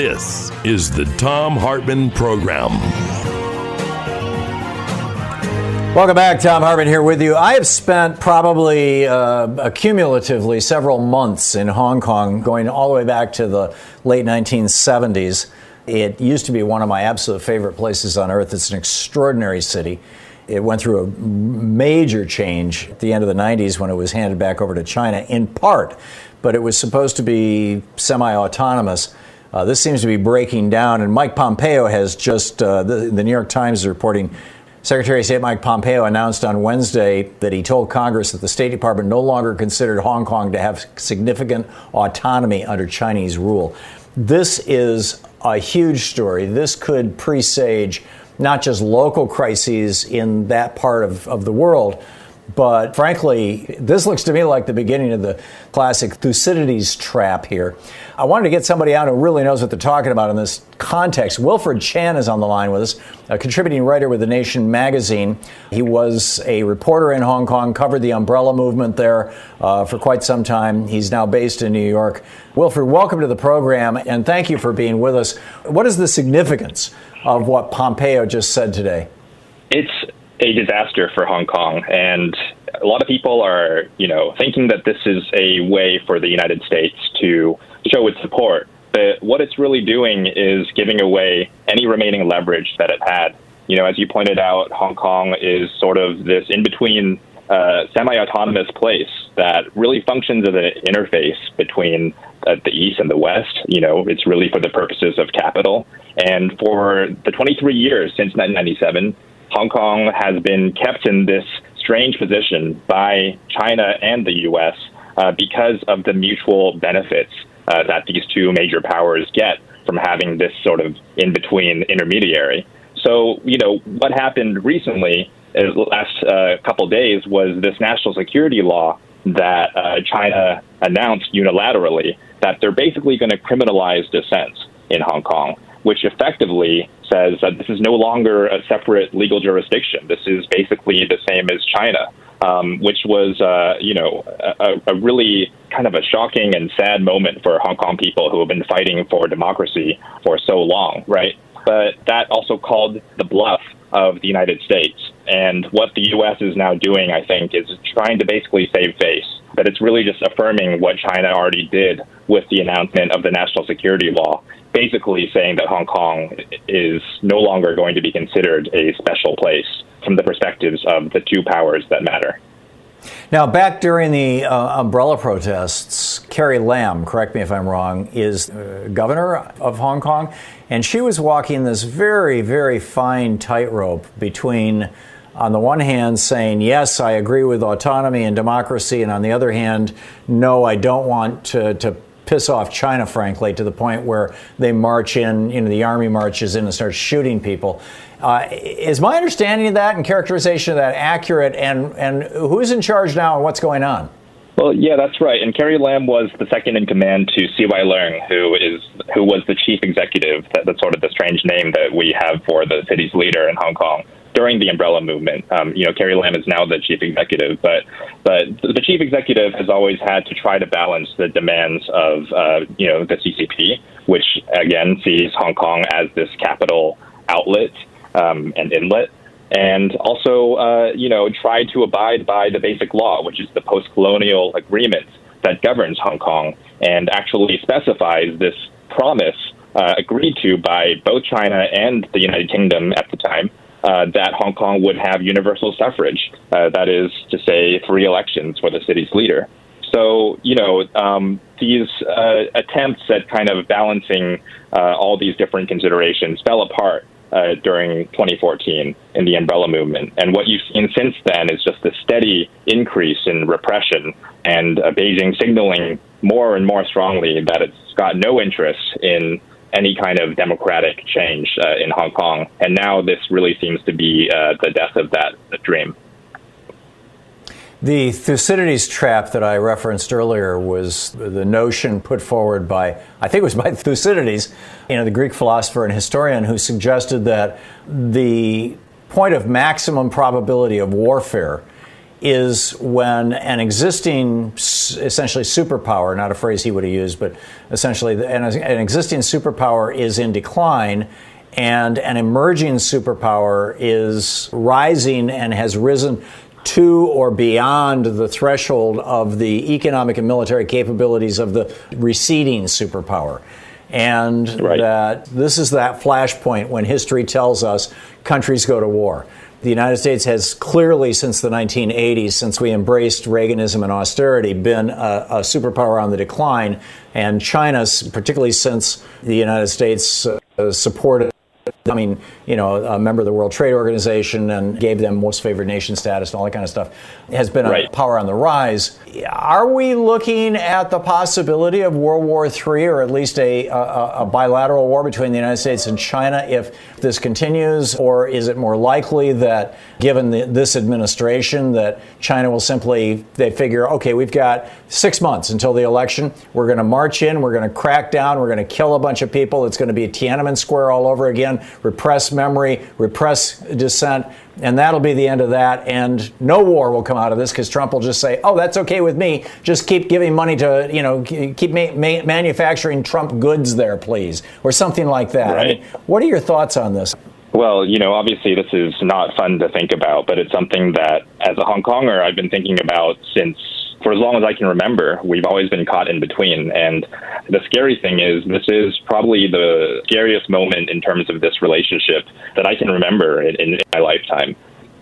This is the Thom Hartmann Program. Welcome back. Thom Hartmann here with you. I have spent probably uh, accumulatively several months in Hong Kong, going all the way back to the late 1970s. It used to be one of my absolute favorite places on earth. It's an extraordinary city. It went through a major change at the end of the 90s when it was handed back over to China, in part, but it was supposed to be semi autonomous. Uh, this seems to be breaking down, and Mike Pompeo has just, uh, the, the New York Times is reporting. Secretary of State Mike Pompeo announced on Wednesday that he told Congress that the State Department no longer considered Hong Kong to have significant autonomy under Chinese rule. This is a huge story. This could presage not just local crises in that part of, of the world, but frankly, this looks to me like the beginning of the classic Thucydides trap here. I wanted to get somebody out who really knows what they're talking about in this context. Wilfred Chan is on the line with us, a contributing writer with The Nation magazine. He was a reporter in Hong Kong, covered the umbrella movement there uh, for quite some time. He's now based in New York. Wilfred, welcome to the program, and thank you for being with us. What is the significance of what Pompeo just said today? It's a disaster for Hong Kong. And a lot of people are, you know, thinking that this is a way for the United States to show its support. But what it's really doing is giving away any remaining leverage that it had. You know, as you pointed out, Hong Kong is sort of this in between uh, semi autonomous place that really functions as an interface between uh, the East and the West. You know, it's really for the purposes of capital. And for the 23 years since 1997, Hong Kong has been kept in this strange position by China and the U.S. Uh, because of the mutual benefits uh, that these two major powers get from having this sort of in between intermediary. So, you know, what happened recently, is the last uh, couple days, was this national security law that uh, China announced unilaterally that they're basically going to criminalize dissent in Hong Kong which effectively says that this is no longer a separate legal jurisdiction. This is basically the same as China, um, which was, uh, you know, a, a, really kind of a shocking and sad moment for Hong Kong people who have been fighting for democracy for so long, right? But that also called the bluff of the United States. And what the U.S. is now doing, I think, is trying to basically save face. That it's really just affirming what China already did with the announcement of the national security law basically saying that Hong Kong is no longer going to be considered a special place from the perspectives of the two powers that matter. Now, back during the uh, umbrella protests, Carrie Lam, correct me if I'm wrong, is uh, governor of Hong Kong, and she was walking this very, very fine tightrope between, on the one hand, saying, yes, I agree with autonomy and democracy, and on the other hand, no, I don't want to, to piss off China, frankly, to the point where they march in, you know, the army marches in and starts shooting people. Uh, is my understanding of that and characterization of that accurate? And, and who's in charge now and what's going on? Well, yeah, that's right. And Carrie Lam was the second in command to CY Leung, who is who was the chief executive. That, that's sort of the strange name that we have for the city's leader in Hong Kong during the umbrella movement. Um, you know, Carrie Lam is now the chief executive, but but the chief executive has always had to try to balance the demands of uh, you know the CCP, which again sees Hong Kong as this capital outlet um, and inlet. and also, uh, you know, try to abide by the basic law, which is the post-colonial agreement that governs Hong Kong, and actually specifies this promise uh, agreed to by both China and the United Kingdom at the time uh, that Hong Kong would have universal suffrage. Uh, that is to say, free elections for the city's leader. So, you know, um, these uh, attempts at kind of balancing uh, all these different considerations fell apart uh, during 2014 in the umbrella movement. And what you've seen since then is just a steady increase in repression and Beijing signaling more and more strongly that it's got no interest in any kind of democratic change uh, in Hong Kong. And now this really seems to be uh, the death of that dream. The Thucydides trap that I referenced earlier was the notion put forward by, I think it was by Thucydides, you know, the Greek philosopher and historian who suggested that the point of maximum probability of warfare is when an existing, essentially superpower, not a phrase he would have used, but essentially an, an existing superpower is in decline and an emerging superpower is rising and has risen to or beyond the threshold of the economic and military capabilities of the receding superpower. And right. that this is that flashpoint when history tells us countries go to war. The United States has clearly, since the 1980s, since we embraced Reaganism and austerity, been a, a superpower on the decline. And China, particularly since the United States uh, supported I mean, you know, a member of the World Trade Organization and gave them most favored nation status and all that kind of stuff, has been right. a power on the rise. Are we looking at the possibility of World War III or at least a, a, a bilateral war between the United States and China if this continues? Or is it more likely that, given the, this administration, that China will simply, they figure, okay, we've got six months until the election. We're going to march in, we're going to crack down, we're going to kill a bunch of people. It's going to be Tiananmen Square all over again repress memory, repress dissent, and that'll be the end of that. And no war will come out of this because Trump will just say, "Oh, that's okay with me. Just keep giving money to you know keep ma- ma- manufacturing Trump goods there, please," or something like that. Right. I mean, what are your thoughts on this? Well, you know, obviously this is not fun to think about, but it's something that, as a Hong Konger, I've been thinking about since for as long as I can remember, we've always been caught in between. And the scary thing is, this is probably the scariest moment in terms of this relationship that I can remember in, in my lifetime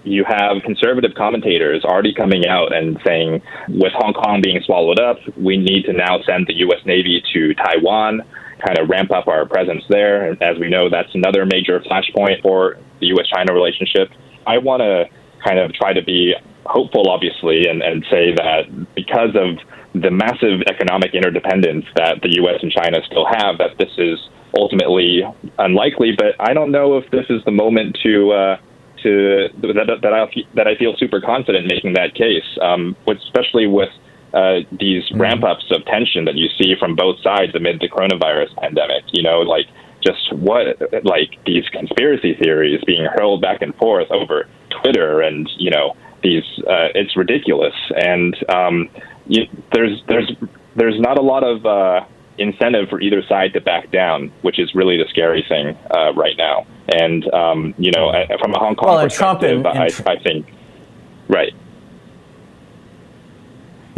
you have conservative commentators already coming out and saying, with Hong Kong being swallowed up, we need to now send the U.S. Navy to Taiwan, kind of ramp up our presence there. And as we know, that's another major flashpoint for the U.S. China relationship. I want to kind of try to be hopeful, obviously, and, and say that because of the massive economic interdependence that the U.S. and China still have, that this is ultimately unlikely. But I don't know if this is the moment to uh, to that, that I that I feel super confident making that case, um, especially with. Uh, these mm-hmm. ramp ups of tension that you see from both sides amid the coronavirus pandemic. You know, like just what, like these conspiracy theories being hurled back and forth over Twitter and, you know, these uh, it's ridiculous, and um, you, there's there's there's not a lot of uh, incentive for either side to back down, which is really the scary thing uh, right now. And um, you know, from a Hong Kong well, perspective, and, and I, I think right.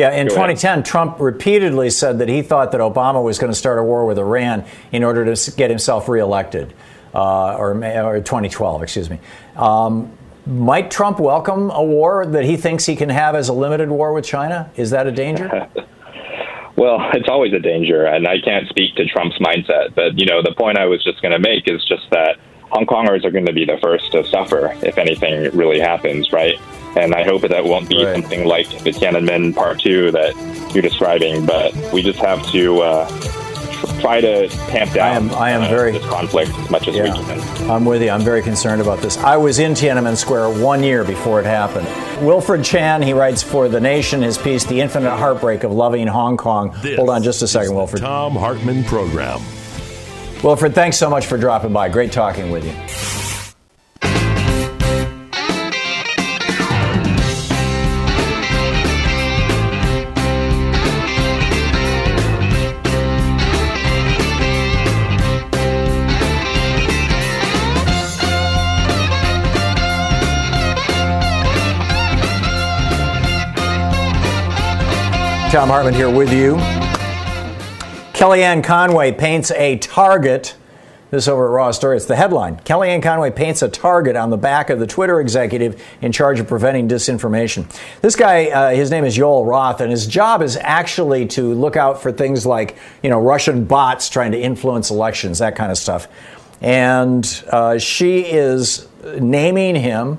Yeah, in Go 2010, ahead. Trump repeatedly said that he thought that Obama was going to start a war with Iran in order to get himself reelected, uh, or, or 2012, excuse me. Um, might Trump welcome a war that he thinks he can have as a limited war with China? Is that a danger? well, it's always a danger, and I can't speak to Trump's mindset. But you know, the point I was just going to make is just that Hong Kongers are going to be the first to suffer if anything really happens, right? And I hope that won't be right. something like the Tiananmen Part Two that you're describing. But we just have to. Uh, try to tamp down I am, I am uh, very, this conflict as much as yeah, we can. I'm with you. I'm very concerned about this. I was in Tiananmen Square one year before it happened. Wilfred Chan, he writes for The Nation, his piece, The Infinite Heartbreak of Loving Hong Kong. This Hold on just a second, Wilfred. Thom Hartmann Program. Wilfred, thanks so much for dropping by. Great talking with you. Thom Hartmann here with you. Kellyanne Conway paints a target. This over at Raw Story. It's the headline. Kellyanne Conway paints a target on the back of the Twitter executive in charge of preventing disinformation. This guy, uh, his name is Yoel Roth, and his job is actually to look out for things like, you know, Russian bots trying to influence elections, that kind of stuff. And uh, she is naming him,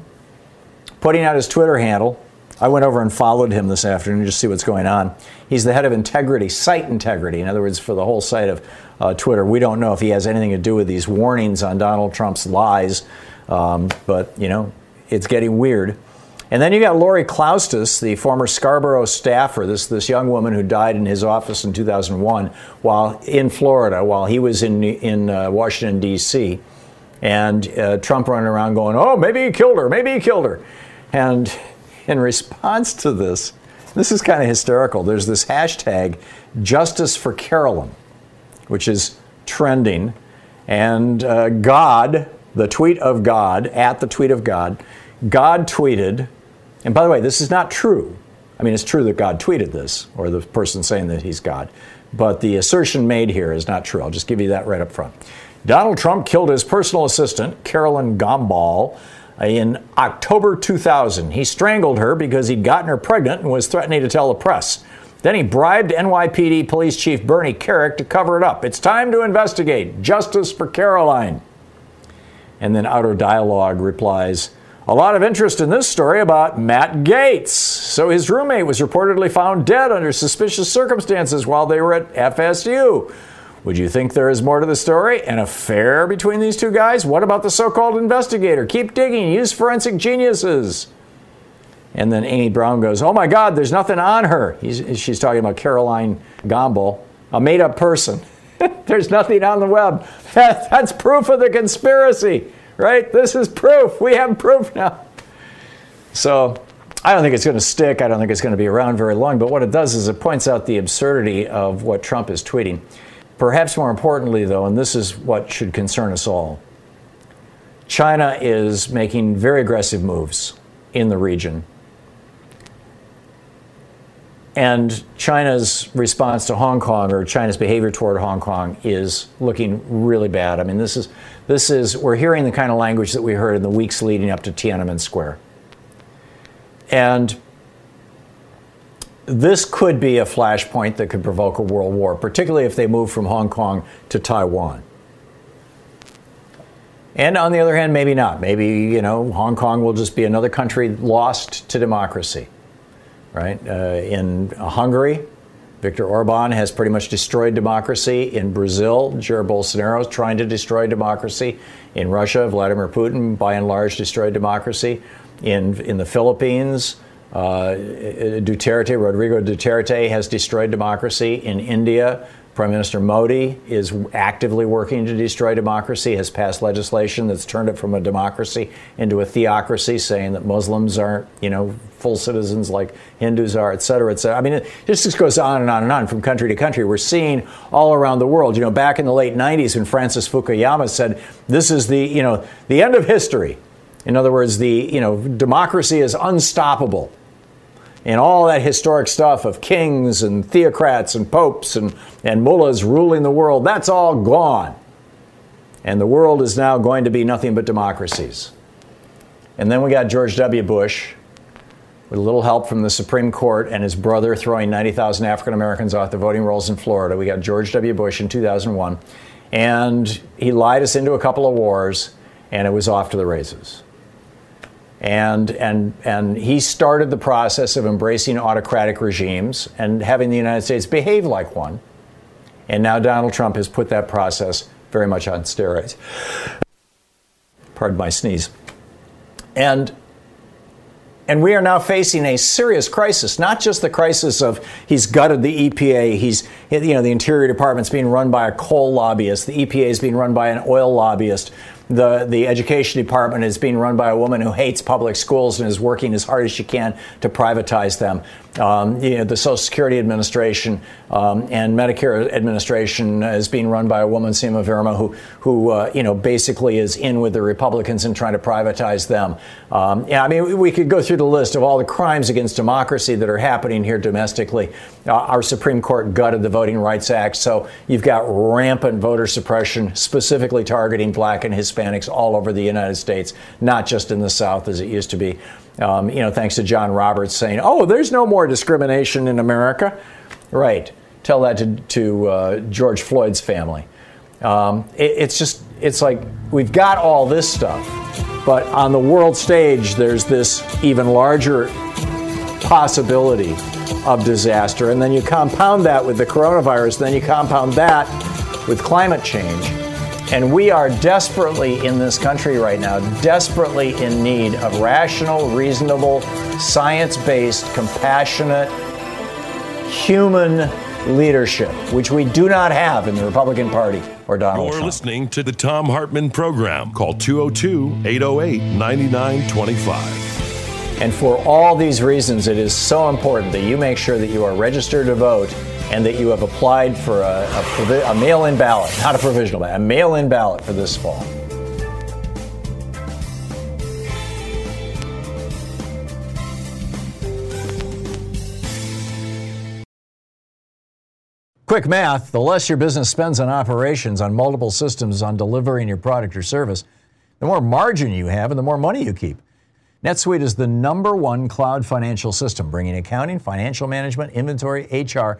putting out his Twitter handle, I went over and followed him this afternoon to see what's going on. He's the head of integrity, site integrity. In other words, for the whole site of uh, Twitter. We don't know if he has anything to do with these warnings on Donald Trump's lies, um, but you know, it's getting weird. And then you got Lori Klausutis, the former Scarborough staffer, this this young woman who died in his office in 2001 while in Florida, while he was in in uh, Washington D.C. And uh, Trump running around going, "Oh, maybe he killed her. Maybe he killed her," and in response to this, this is kind of hysterical. There's this hashtag, Justice for Carolyn, which is trending. And uh, God, the tweet of God, at the tweet of God, God tweeted, and by the way, this is not true. I mean, it's true that God tweeted this, or the person saying that he's God, but the assertion made here is not true. I'll just give you that right up front. Donald Trump killed his personal assistant, Carolyn Gombal, in October 2000. He strangled her because he'd gotten her pregnant and was threatening to tell the press. Then he bribed NYPD Police Chief Bernie Kerik to cover it up. It's time to investigate. Justice for Caroline. And then Outer Dialogue replies, a lot of interest in this story about Matt Gaetz. So his roommate was reportedly found dead under suspicious circumstances while they were at FSU. Would you think there is more to the story? An affair between these two guys? What about the so called investigator? Keep digging, use forensic geniuses. And then Amy Brown goes, Oh my God, there's nothing on her. He's, she's talking about Caroline Gombal, a made up person. there's nothing on the web. That's proof of the conspiracy, right? This is proof. We have proof now. So I don't think it's going to stick. I don't think it's going to be around very long. But what it does is it points out the absurdity of what Trump is tweeting. Perhaps more importantly, though, and this is what should concern us all, China is making very aggressive moves in the region. And China's response to Hong Kong or China's behavior toward Hong Kong is looking really bad. I mean, this is, this is, we're hearing the kind of language that we heard in the weeks leading up to Tiananmen Square. And this could be a flashpoint that could provoke a world war, particularly if they move from Hong Kong to Taiwan. And on the other hand, maybe not. Maybe, you know, Hong Kong will just be another country lost to democracy, right? Uh, in Hungary, Viktor Orban has pretty much destroyed democracy. In Brazil, Jair Bolsonaro is trying to destroy democracy. In Russia, Vladimir Putin, by and large, destroyed democracy. In, in the Philippines, uh, Duterte, Rodrigo Duterte, has destroyed democracy. In India, Prime Minister Modi is actively working to destroy democracy, has passed legislation that's turned it from a democracy into a theocracy, saying that Muslims aren't, you know, full citizens like Hindus are, et cetera, et cetera. I mean, it just goes on and on and on from country to country. We're seeing all around the world. You know, back in the late 90s when Francis Fukuyama said, this is the, you know, the end of history. In other words, the, you know, democracy is unstoppable and all that historic stuff of kings and theocrats and popes and, and mullahs ruling the world, that's all gone. And the world is now going to be nothing but democracies. And then we got George W. Bush, with a little help from the Supreme Court and his brother throwing 90,000 African Americans off the voting rolls in Florida. We got George W. Bush in 2001. And he lied us into a couple of wars, and it was off to the races and and and he started the process of embracing autocratic regimes and having the United States behave like one. And now Donald Trump has put that process very much on steroids. Pardon my sneeze. And and we are now facing a serious crisis, not just the crisis of he's gutted the EPA, he's, you know, the Interior Department's being run by a coal lobbyist, the EPA is being run by an oil lobbyist, the, the education department is being run by a woman who hates public schools and is working as hard as she can to privatize them. Um, you know, the Social Security Administration um, and Medicare administration is being run by a woman, Seema Verma, who, who uh, you know, basically is in with the Republicans and trying to privatize them. Um, yeah, I mean, we could go through the list of all the crimes against democracy that are happening here domestically. Uh, our Supreme Court gutted the Voting Rights Act, so you've got rampant voter suppression, specifically targeting black and Hispanics all over the United States, not just in the South as it used to be. Um, you know, thanks to John Roberts saying, "Oh, there's no more discrimination in America." Right. Tell that to, to uh, George Floyd's family. Um, it, it's just, it's like we've got all this stuff, but on the world stage, there's this even larger possibility of disaster. And then you compound that with the coronavirus, then you compound that with climate change. And we are desperately in this country right now, desperately in need of rational, reasonable, science based, compassionate, human leadership, which we do not have in the Republican Party or Donald You're Trump. listening to the Thom Hartmann program. Call 202 808 9925. And for all these reasons, it is so important that you make sure that you are registered to vote and that you have applied for a, a, provi- a mail in ballot, not a provisional ballot, a mail in ballot for this fall. Quick math the less your business spends on operations, on multiple systems, on delivering your product or service, the more margin you have and the more money you keep. NetSuite is the number one cloud financial system, bringing accounting, financial management, inventory, HR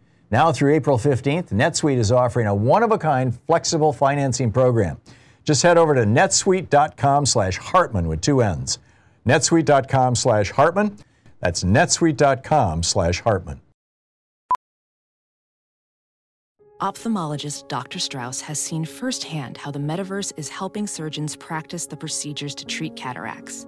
Now through April 15th, NetSuite is offering a one-of-a-kind flexible financing program. Just head over to netsuite.com slash Hartmann with two N's. netsuite.com slash Hartmann. That's netsuite.com slash Hartmann. Ophthalmologist Dr. Strauss has seen firsthand how the metaverse is helping surgeons practice the procedures to treat cataracts.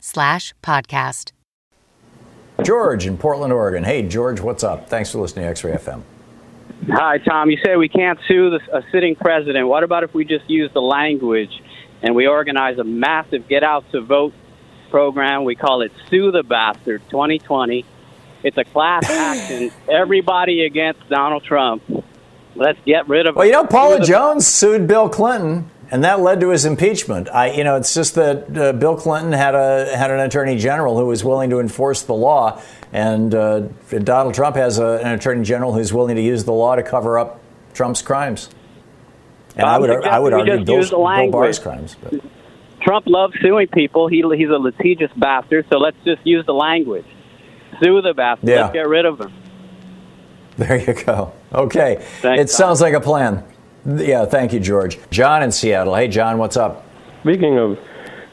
slash podcast. George in Portland, Oregon. Hey, George, what's up? Thanks for listening to X-Ray FM. Hi, Tom. You say we can't sue the, a sitting president. What about if we just use the language and we organize a massive get out to vote program? We call it Sue the Bastard 2020. It's a class action. Everybody against Donald Trump. Let's get rid of. Well, you know, Paula Jones sued Bill Clinton, and that led to his impeachment. I, you know, it's just that uh, Bill Clinton had a had an attorney general who was willing to enforce the law, and uh, Donald Trump has a, an attorney general who's willing to use the law to cover up Trump's crimes. And I would I would argue Bill, Bill. Barr's crimes. But. Trump loves suing people. He, he's a litigious bastard. So let's just use the language. Sue the bastard. Yeah. Let's get rid of him. There you go. Okay. Thanks, it sounds like a plan. Yeah, thank you, George. John in Seattle. Hey, John, what's up? Speaking of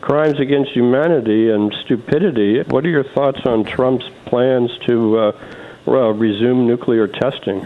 crimes against humanity and stupidity, what are your thoughts on Trump's plans to uh, resume nuclear testing?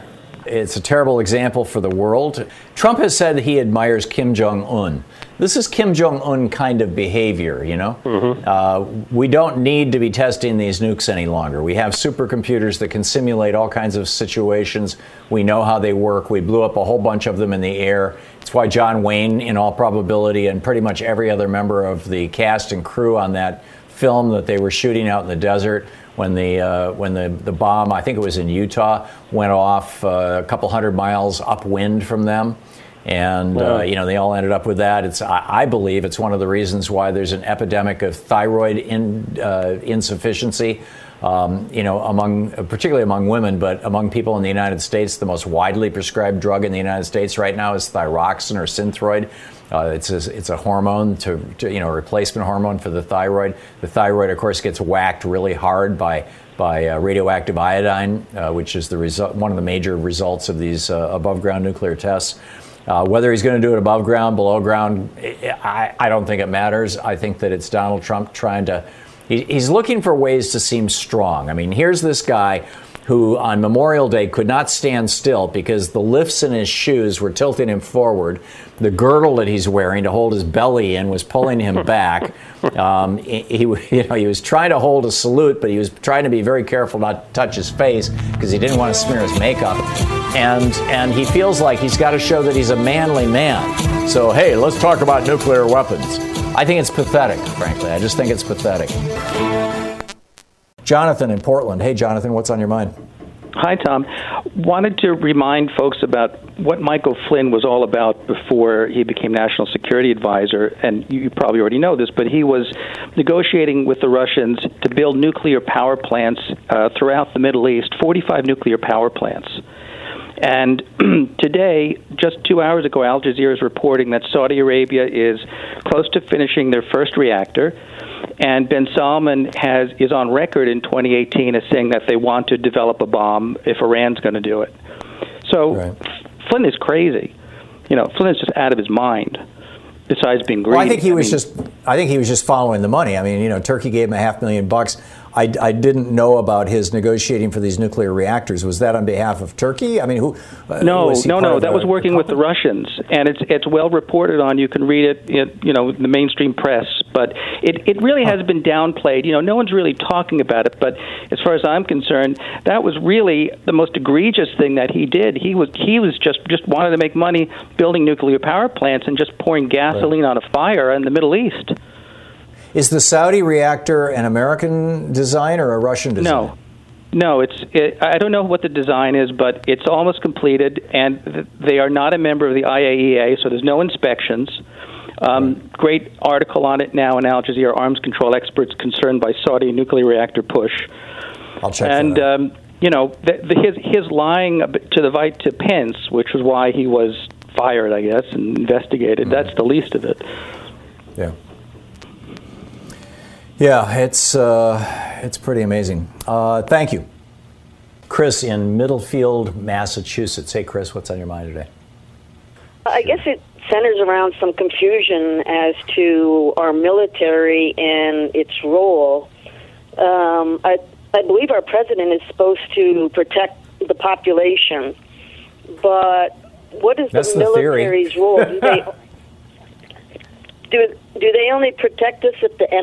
It's a terrible example for the world. Trump has said he admires Kim Jong un. This is Kim Jong un kind of behavior, you know? Mm-hmm. Uh, we don't need to be testing these nukes any longer. We have supercomputers that can simulate all kinds of situations. We know how they work. We blew up a whole bunch of them in the air. It's why John Wayne, in all probability, and pretty much every other member of the cast and crew on that film that they were shooting out in the desert when the uh, when the, the bomb, I think it was in Utah, went off uh, a couple hundred miles upwind from them. And uh, you know they all ended up with that. It's I, I, believe it's one of the reasons why there's an epidemic of thyroid in, uh, insufficiency. Um, you know, among particularly among women, but among people in the United States, the most widely prescribed drug in the United States right now is thyroxine or Synthroid. Uh, it's, a, it's a hormone to, to, you know, replacement hormone for the thyroid. The thyroid, of course, gets whacked really hard by, by uh, radioactive iodine, uh, which is the result, one of the major results of these uh, above ground nuclear tests. Uh, whether he's going to do it above ground, below ground, I, I don't think it matters. I think that it's Donald Trump trying to, he, he's looking for ways to seem strong. I mean, here's this guy who on Memorial Day could not stand still because the lifts in his shoes were tilting him forward. The girdle that he's wearing to hold his belly in was pulling him back. Um, he, he, you know, he was trying to hold a salute, but he was trying to be very careful not to touch his face because he didn't want to smear his makeup. And and he feels like he's got to show that he's a manly man. So hey, let's talk about nuclear weapons. I think it's pathetic, frankly. I just think it's pathetic. Jonathan in Portland. Hey, Jonathan, what's on your mind? Hi, Tom. Wanted to remind folks about what Michael Flynn was all about before he became National Security Advisor. And you probably already know this, but he was negotiating with the Russians to build nuclear power plants uh, throughout the Middle East 45 nuclear power plants. And today, just two hours ago, Al Jazeera is reporting that Saudi Arabia is close to finishing their first reactor. And Ben Salman has is on record in 2018 as saying that they want to develop a bomb if Iran's going to do it. So right. Flynn is crazy. You know, Flynn is just out of his mind. Besides being greedy, well, I think he was mean, just. I think he was just following the money. I mean, you know, Turkey gave him a half million bucks I, I, didn't know about his negotiating for these nuclear reactors. Was that on behalf of Turkey? I mean, who? Uh, no, no, no. That was working with the Russians, and it's it's well reported on. You can read it, in, you know, the mainstream press. But it it really has been downplayed. You know, no one's really talking about it. But as far as I'm concerned, that was really the most egregious thing that he did. He was he was just just wanted to make money building nuclear power plants and just pouring gasoline right. on a fire in the Middle East. Is the Saudi reactor an American design or a Russian design? No. No, it's. It, I don't know what the design is, but it's almost completed, and th- they are not a member of the IAEA, so there's no inspections. Um. Great article on it now in Al Jazeera. Arms control experts concerned by Saudi nuclear reactor push. I'll check and, that out. Um, you know, the, the, his his lying to the right to Pence, which was why he was fired, I guess, and investigated. Mm-hmm. That's the least of it. Yeah. Yeah, it's uh, it's pretty amazing. Uh, thank you, Chris in Middlefield, Massachusetts. Hey, Chris, what's on your mind today? I guess it centers around some confusion as to our military and its role. Um, I, I believe our president is supposed to protect the population, but what is That's the military's the role? Do they, do, do they only protect us if the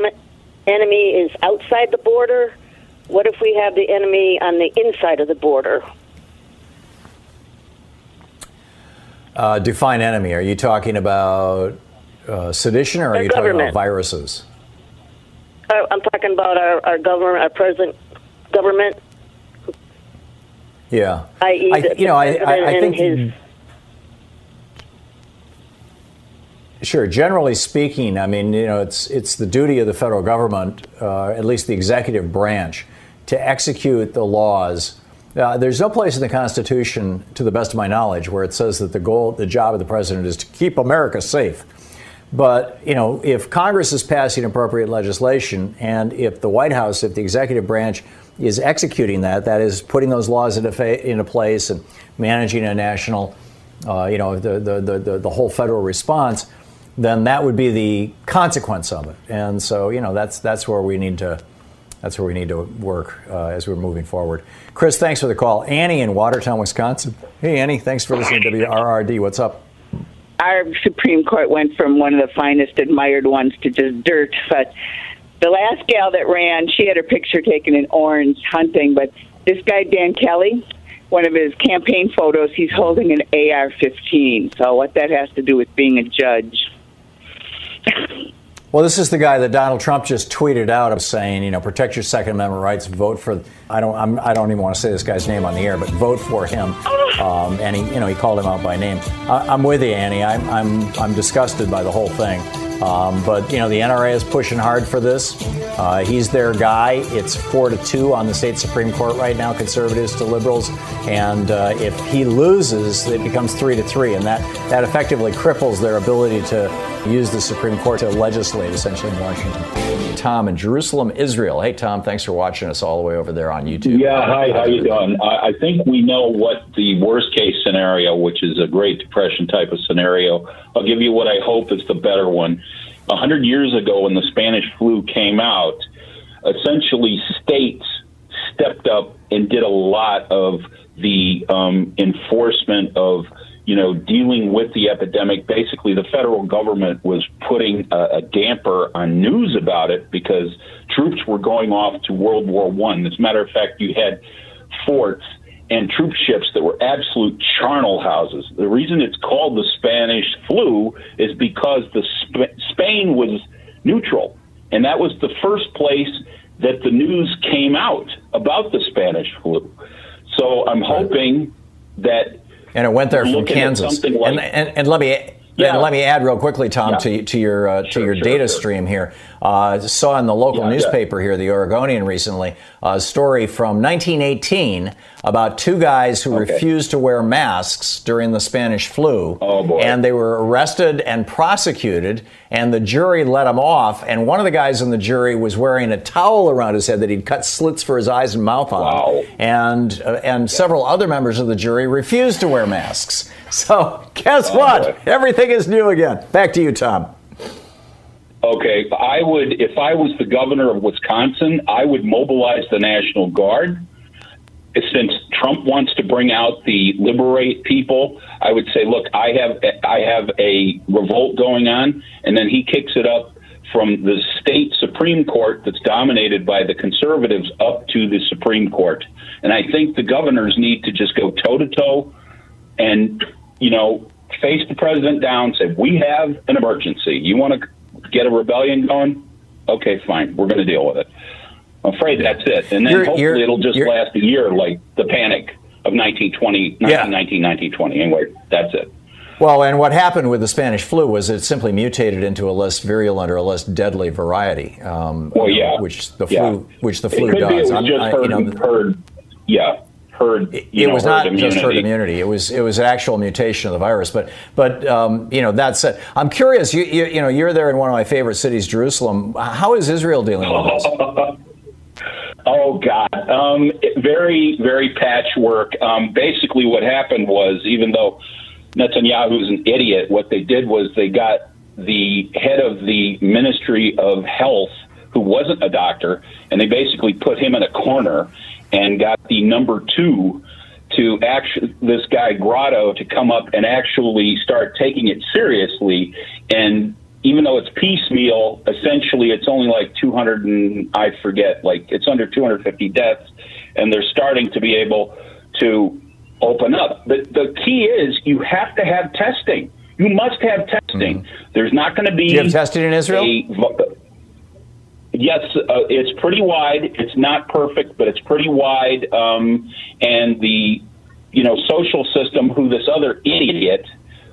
enemy is outside the border? What if we have the enemy on the inside of the border? Uh, define enemy. Are you talking about uh, sedition or are our you government. talking about viruses? Uh, I'm talking about our, our government, our present government. Yeah. I.e., I, you know, I, I, I think his Sure. Generally speaking, I mean, you know, it's it's the duty of the federal government, uh, at least the executive branch, to execute the laws. Uh, there's no place in the Constitution, to the best of my knowledge, where it says that the goal, the job of the president is to keep America safe. But you know, if Congress is passing appropriate legislation, and if the White House, if the executive branch is executing that, that is putting those laws into, fa- into place and managing a national, uh, you know, the, the, the, the whole federal response then that would be the consequence of it. And so, you know, that's that's where we need to that's where we need to work uh, as we're moving forward. Chris, thanks for the call. Annie in Watertown, Wisconsin. Hey, Annie, thanks for listening to WRRD. What's up? Our Supreme Court went from one of the finest admired ones to just dirt. But the last gal that ran, she had her picture taken in orange hunting. But this guy, Dan Kelly, one of his campaign photos, he's holding an AR 15. So, what that has to do with being a judge. Well, this is the guy that Donald Trump just tweeted out of saying, you know, protect your Second Amendment rights, vote for. I don't. I'm, I do not even want to say this guy's name on the air, but vote for him. Um, and he, you know, he called him out by name. I, am with you, Annie. I'm, I'm, I'm disgusted by the whole thing. Um, but you know, the NRA is pushing hard for this. Uh, he's their guy. It's four to two on the state supreme court right now, conservatives to liberals. And uh, if he loses, it becomes three to three, and that that effectively cripples their ability to use the Supreme Court to legislate essentially in Washington. Tom in Jerusalem, Israel. Hey, Tom, thanks for watching us all the way over there on YouTube. Yeah, hi, how you doing? I think we know what the worst case scenario, which is a Great Depression type of scenario. I'll give you what I hope is the better one. A hundred years ago, when the Spanish flu came out, essentially states stepped up and did a lot of the um, enforcement of you know, dealing with the epidemic, basically the federal government was putting a, a damper on news about it because troops were going off to World War One. As a matter of fact, you had forts and troop ships that were absolute charnel houses. The reason it's called the Spanish flu is because the Sp- Spain was neutral, and that was the first place that the news came out about the Spanish flu. So I'm hoping that and it went there from Kansas. Like, and, and, and, let me yeah. And let me add real quickly, Tom, yeah. to, to your uh, sure, to your sure, data sure. stream here. Uh, saw in the local yeah, newspaper here, the Oregonian, recently a story from 1918 about two guys who okay. refused to wear masks during the Spanish flu, oh, and they were arrested and prosecuted, and the jury let them off. And one of the guys in the jury was wearing a towel around his head that he'd cut slits for his eyes and mouth on, wow. and uh, and several other members of the jury refused to wear masks. So guess oh, what? Boy. Everything is new again. Back to you, Tom. Okay, I would if I was the governor of Wisconsin, I would mobilize the National Guard. Since Trump wants to bring out the liberate people, I would say, look, I have I have a revolt going on, and then he kicks it up from the state Supreme Court that's dominated by the conservatives up to the Supreme Court. And I think the governors need to just go toe to toe and you know, face the president down, say, we have an emergency. You want to get a rebellion going? Okay, fine. We're going to deal with it. I'm afraid that's it. And then you're, hopefully you're, it'll just last a year like the panic of 1920, 1919, yeah. 1920. Anyway, that's it. Well, and what happened with the Spanish flu was it simply mutated into a less virulent or a less deadly variety. Um, well, yeah, which the flu, yeah. which the flu it does. Be, it was just I, you know, heard, yeah, herd. it know, was herd not immunity. just herd immunity. It was it was an actual mutation of the virus. But but um, you know that said, I'm curious. You, you, you know you're there in one of my favorite cities, Jerusalem. How is Israel dealing with this? Oh God, um, very very patchwork. Um, basically, what happened was, even though Netanyahu's an idiot, what they did was they got the head of the Ministry of Health, who wasn't a doctor, and they basically put him in a corner and got the number two to actually this guy Grotto to come up and actually start taking it seriously. And even though it's piecemeal, essentially it's only like 200 and I forget, like it's under 250 deaths, and they're starting to be able to open up. But the key is you have to have testing. You must have testing. Mm-hmm. There's not going to be. Do you have testing in Israel? A, yes, uh, it's pretty wide. It's not perfect, but it's pretty wide. Um, and the you know social system, who this other idiot,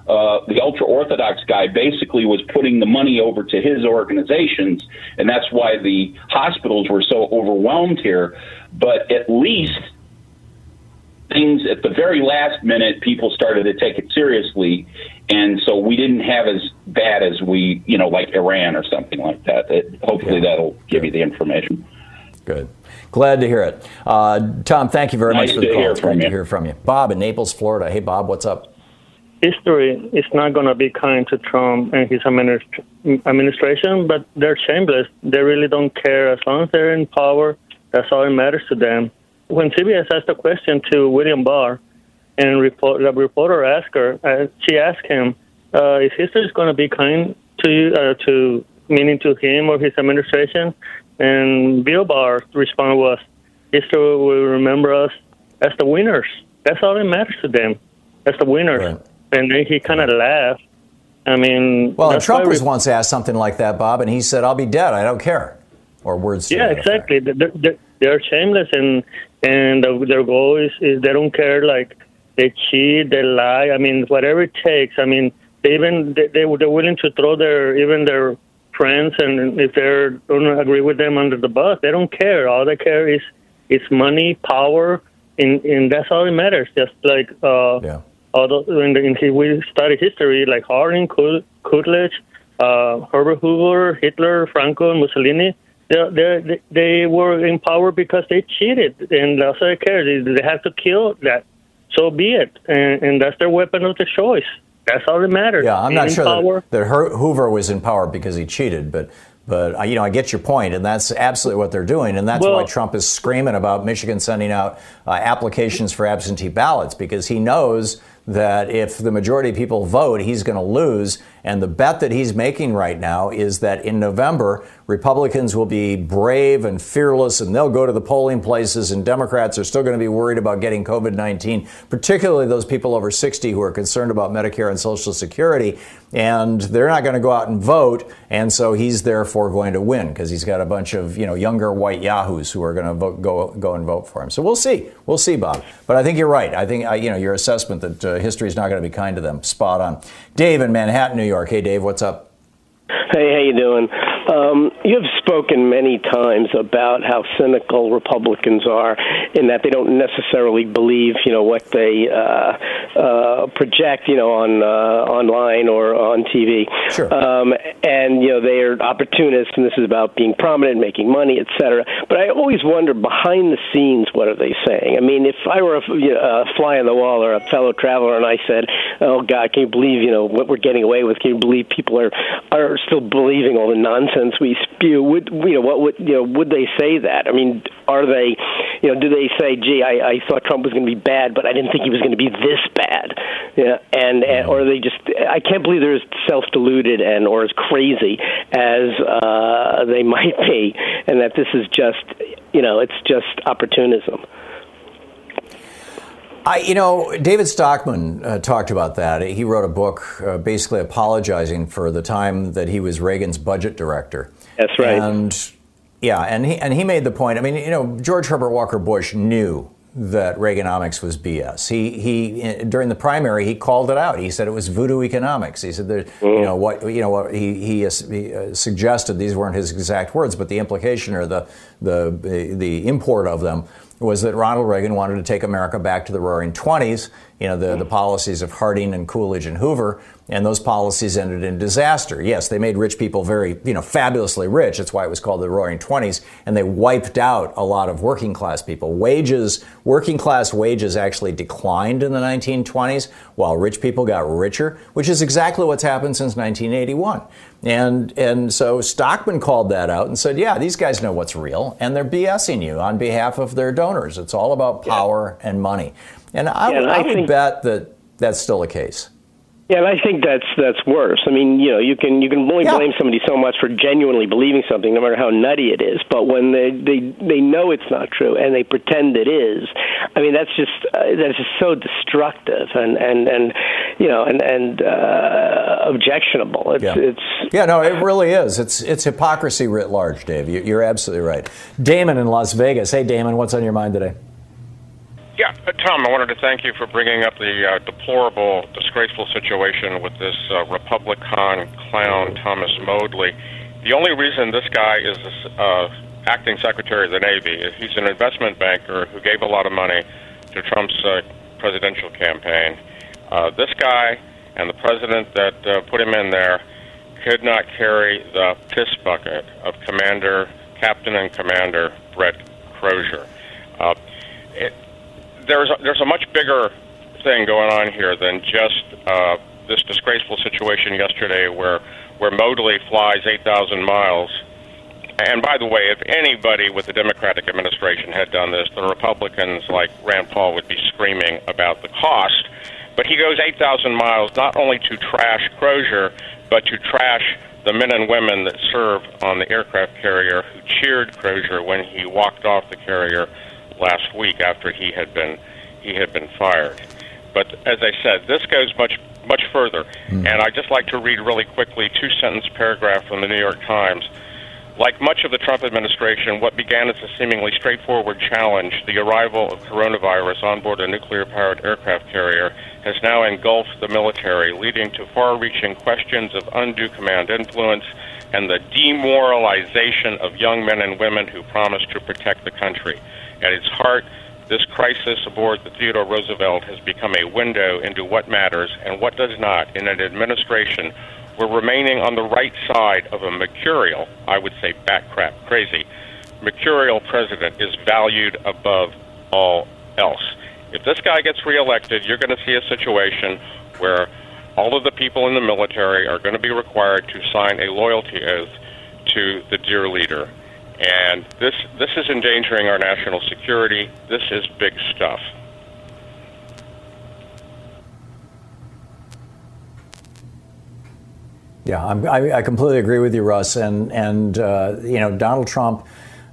uh, the ultra orthodox guy, basically was putting the money over to his organizations, and that's why the hospitals were so overwhelmed here. But at least things at the very last minute, people started to take it seriously, and so we didn't have as bad as we, you know, like Iran or something like that. It, hopefully, yeah. that'll give Good. you the information. Good. Glad to hear it. Uh, Tom, thank you very nice much for the call. It's great you. to hear from you. Bob in Naples, Florida. Hey, Bob, what's up? history is not going to be kind to Trump and his administ- administration, but they're shameless. They really don't care. As long as they're in power, that's all that matters to them. When CBS asked a question to William Barr, and report, the reporter asked her, uh, she asked him, uh, "Is history going to be kind to you, uh, to meaning to him or his administration?" And Bill Barr's response was, "History will remember us as the winners. That's all that matters to them, as the winners." Right. And then he kind of laughed. I mean, Well, and Trump was we- once asked something like that, Bob, and he said, "I'll be dead. I don't care," or words. Yeah, exactly. They're, they're, they're shameless, and and their goal is, is they don't care. Like they cheat, they lie. I mean, whatever it takes. I mean, they even they, they they're willing to throw their even their friends, and if they don't agree with them under the bus, they don't care. All they care is is money, power, and and that's all that matters. Just like uh, yeah. although in, the, in we study history, like Harding, Coolidge, uh, Herbert Hoover, Hitler, Franco, and Mussolini, they, they they were in power because they cheated, and that's all they care. They, they have to kill that. So be it, and, and that's their weapon of the choice. That's all that matters. Yeah, I'm not sure power. that, that Hoover was in power because he cheated, but but uh, you know I get your point, and that's absolutely what they're doing, and that's why Trump is screaming about Michigan sending out uh, applications for absentee ballots because he knows that if the majority of people vote, he's going to lose. And the bet that he's making right now is that in November, Republicans will be brave and fearless and they'll go to the polling places, and Democrats are still going to be worried about getting COVID 19, particularly those people over 60 who are concerned about Medicare and Social Security. And they're not going to go out and vote. And so he's therefore going to win because he's got a bunch of you know younger white yahoos who are going to vote, go go and vote for him. So we'll see, we'll see, Bob. But I think you're right. I think you know your assessment that uh, history is not going to be kind to them. Spot on. Dave in Manhattan, New York. Hey, Dave, what's up? Hey, how you doing? Um, you have spoken many times about how cynical Republicans are, in that they don't necessarily believe, you know, what they uh, uh, project, you know, on uh, online or on TV. Sure. Um, and you know, they are opportunists, and this is about being prominent, making money, et cetera. But I always wonder, behind the scenes, what are they saying? I mean, if I were a, you know, a fly on the wall or a fellow traveler, and I said, "Oh God, can you believe, you know, what we're getting away with? Can you believe people are are still believing all the nonsense we spew?" Would you know what would you know? Would they say that? I mean, are they, you know, do they say, "Gee, I, I thought Trump was going to be bad, but I didn't think he was going to be this bad," yeah, and, and or are they just? I can't believe they're as self-deluded and or as crazy as uh, they might be, and that this is just, you know, it's just opportunism. I, you know, David Stockman uh, talked about that. He wrote a book uh, basically apologizing for the time that he was Reagan's budget director. That's right. And yeah, and he and he made the point. I mean, you know, George Herbert Walker Bush knew that Reaganomics was BS. He he during the primary he called it out. He said it was voodoo economics. He said that you know what you know what he he, uh, he uh, suggested these weren't his exact words, but the implication or the the, the import of them was that Ronald Reagan wanted to take America back to the roaring 20s, you know, the, the policies of Harding and Coolidge and Hoover, and those policies ended in disaster. Yes, they made rich people very, you know, fabulously rich. That's why it was called the roaring 20s, and they wiped out a lot of working class people. Wages, working class wages actually declined in the 1920s, while rich people got richer, which is exactly what's happened since 1981. And and so Stockman called that out and said, "Yeah, these guys know what's real, and they're BSing you on behalf of their donors. It's all about power and money." And I, Yeah, would- and I I would think- bet that that's still the case. Yeah, and I think that's that's worse. I mean, you know, you can you can only blame somebody so much for genuinely believing something, no matter how nutty it is. But when they they they know it's not true and they pretend it is, I mean, that's just uh, that's just so destructive and and and you know and and uh, objectionable. It's Yeah. it's Yeah, no, it really is. It's it's hypocrisy writ large, Dave. You're absolutely right. Damon in Las Vegas. Hey, Damon, what's on your mind today? Yeah, uh, Thom, I wanted to thank you for bringing up the uh, deplorable, disgraceful situation with this uh, Republican clown, Thomas Modly. The only reason this guy is uh, acting Secretary of the Navy is he's an investment banker who gave a lot of money to Trump's uh, presidential campaign. Uh, this guy and the president that uh, put him in there could not carry the piss bucket of Commander, Captain and Commander Brett Crozier. Uh, it, there's a, there's a much bigger thing going on here than just uh, this disgraceful situation yesterday where where Modly flies 8,000 miles. And by the way, if anybody with the Democratic administration had done this, the Republicans like Rand Paul would be screaming about the cost. But he goes 8,000 miles not only to trash Crozier, but to trash the men and women that serve on the aircraft carrier who cheered Crozier when he walked off the carrier last week after he had been he had been fired. But as I said, this goes much much further, mm. and I'd just like to read really quickly two sentence paragraph from the New York Times. Like much of the Trump administration, what began as a seemingly straightforward challenge, the arrival of coronavirus on board a nuclear powered aircraft carrier, has now engulfed the military, leading to far reaching questions of undue command influence and the demoralization of young men and women who promise to protect the country. At its heart, this crisis aboard the Theodore Roosevelt has become a window into what matters and what does not in an administration we're remaining on the right side of a mercurial, I would say backcrap crazy, mercurial president is valued above all else. If this guy gets reelected, you're going to see a situation where all of the people in the military are going to be required to sign a loyalty oath to the dear leader. And this this is endangering our national security. This is big stuff. Yeah, I, I completely agree with you, Russ. And and uh, you know, Donald Trump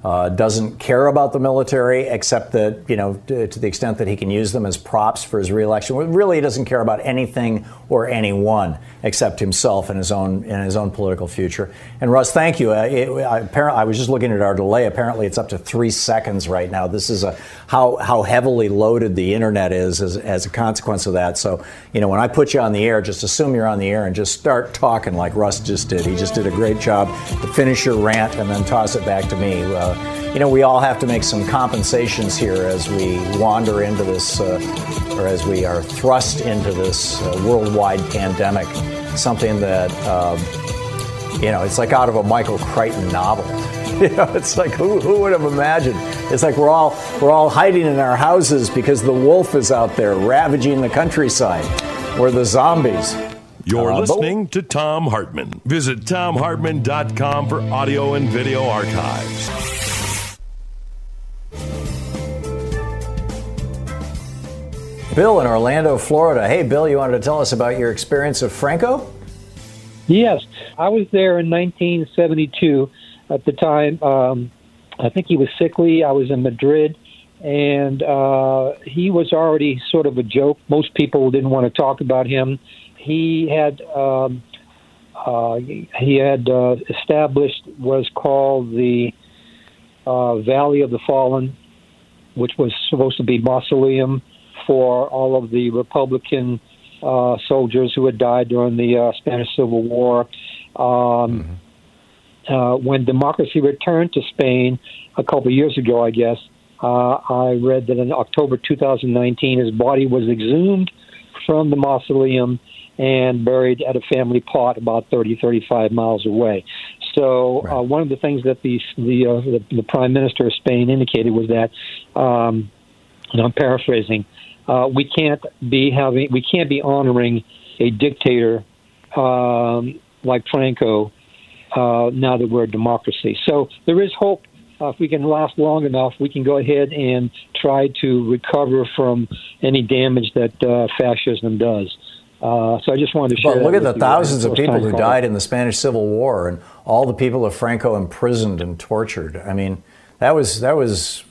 uh, doesn't care about the military, except that, you know, to, the extent that he can use them as props for his reelection. Really, he doesn't care about anything or anyone except himself and his own and his own political future. And Russ, thank you. Uh, it, I, apparently, I was just looking at our delay. Apparently, it's up to three seconds right now. This is a how how heavily loaded the internet is as, as a consequence of that. So, you know, when I put you on the air, just assume you're on the air and just start talking like Russ just did. He just did a great job to finish your rant and then toss it back to me. Uh, you know, we all have to make some compensations here as we wander into this, uh, or as we are thrust into this uh, worldwide pandemic. Something that, um, you know, it's like out of a Michael Crichton novel. you know, it's like who, who would have imagined? It's like we're all we're all hiding in our houses because the wolf is out there ravaging the countryside. We're the zombies. You're uh, listening to Thom Hartmann. Visit thomhartmann.com for audio and video archives. Bill in Orlando, Florida. Hey, Bill, you wanted to tell us about your experience of Franco? Yes, I was there in 1972. At the time, um, I think he was sickly. I was in Madrid, and uh, he was already sort of a joke. Most people didn't want to talk about him. He had um, uh, he had uh, established was called the uh, Valley of the Fallen, which was supposed to be mausoleum for all of the Republican uh, soldiers who had died during the uh, Spanish Civil War. Um, mm-hmm. uh, when democracy returned to Spain a couple of years ago, I guess, uh, I read that in October 2019, his body was exhumed from the mausoleum and buried at a family plot about 30, 35 miles away. So uh, one of the things that the the, uh, the, the prime minister of Spain indicated was that, um, and I'm paraphrasing, uh, we can't be having we can't be honoring a dictator um, like Franco uh, now that we're a democracy. So there is hope. Uh, if we can last long enough, we can go ahead and try to recover from any damage that uh, fascism does. Uh, so I just wanted to share. Well, look at the thousands of people who died in the Spanish Civil War, and all the people of Franco imprisoned and tortured. I mean, that was that was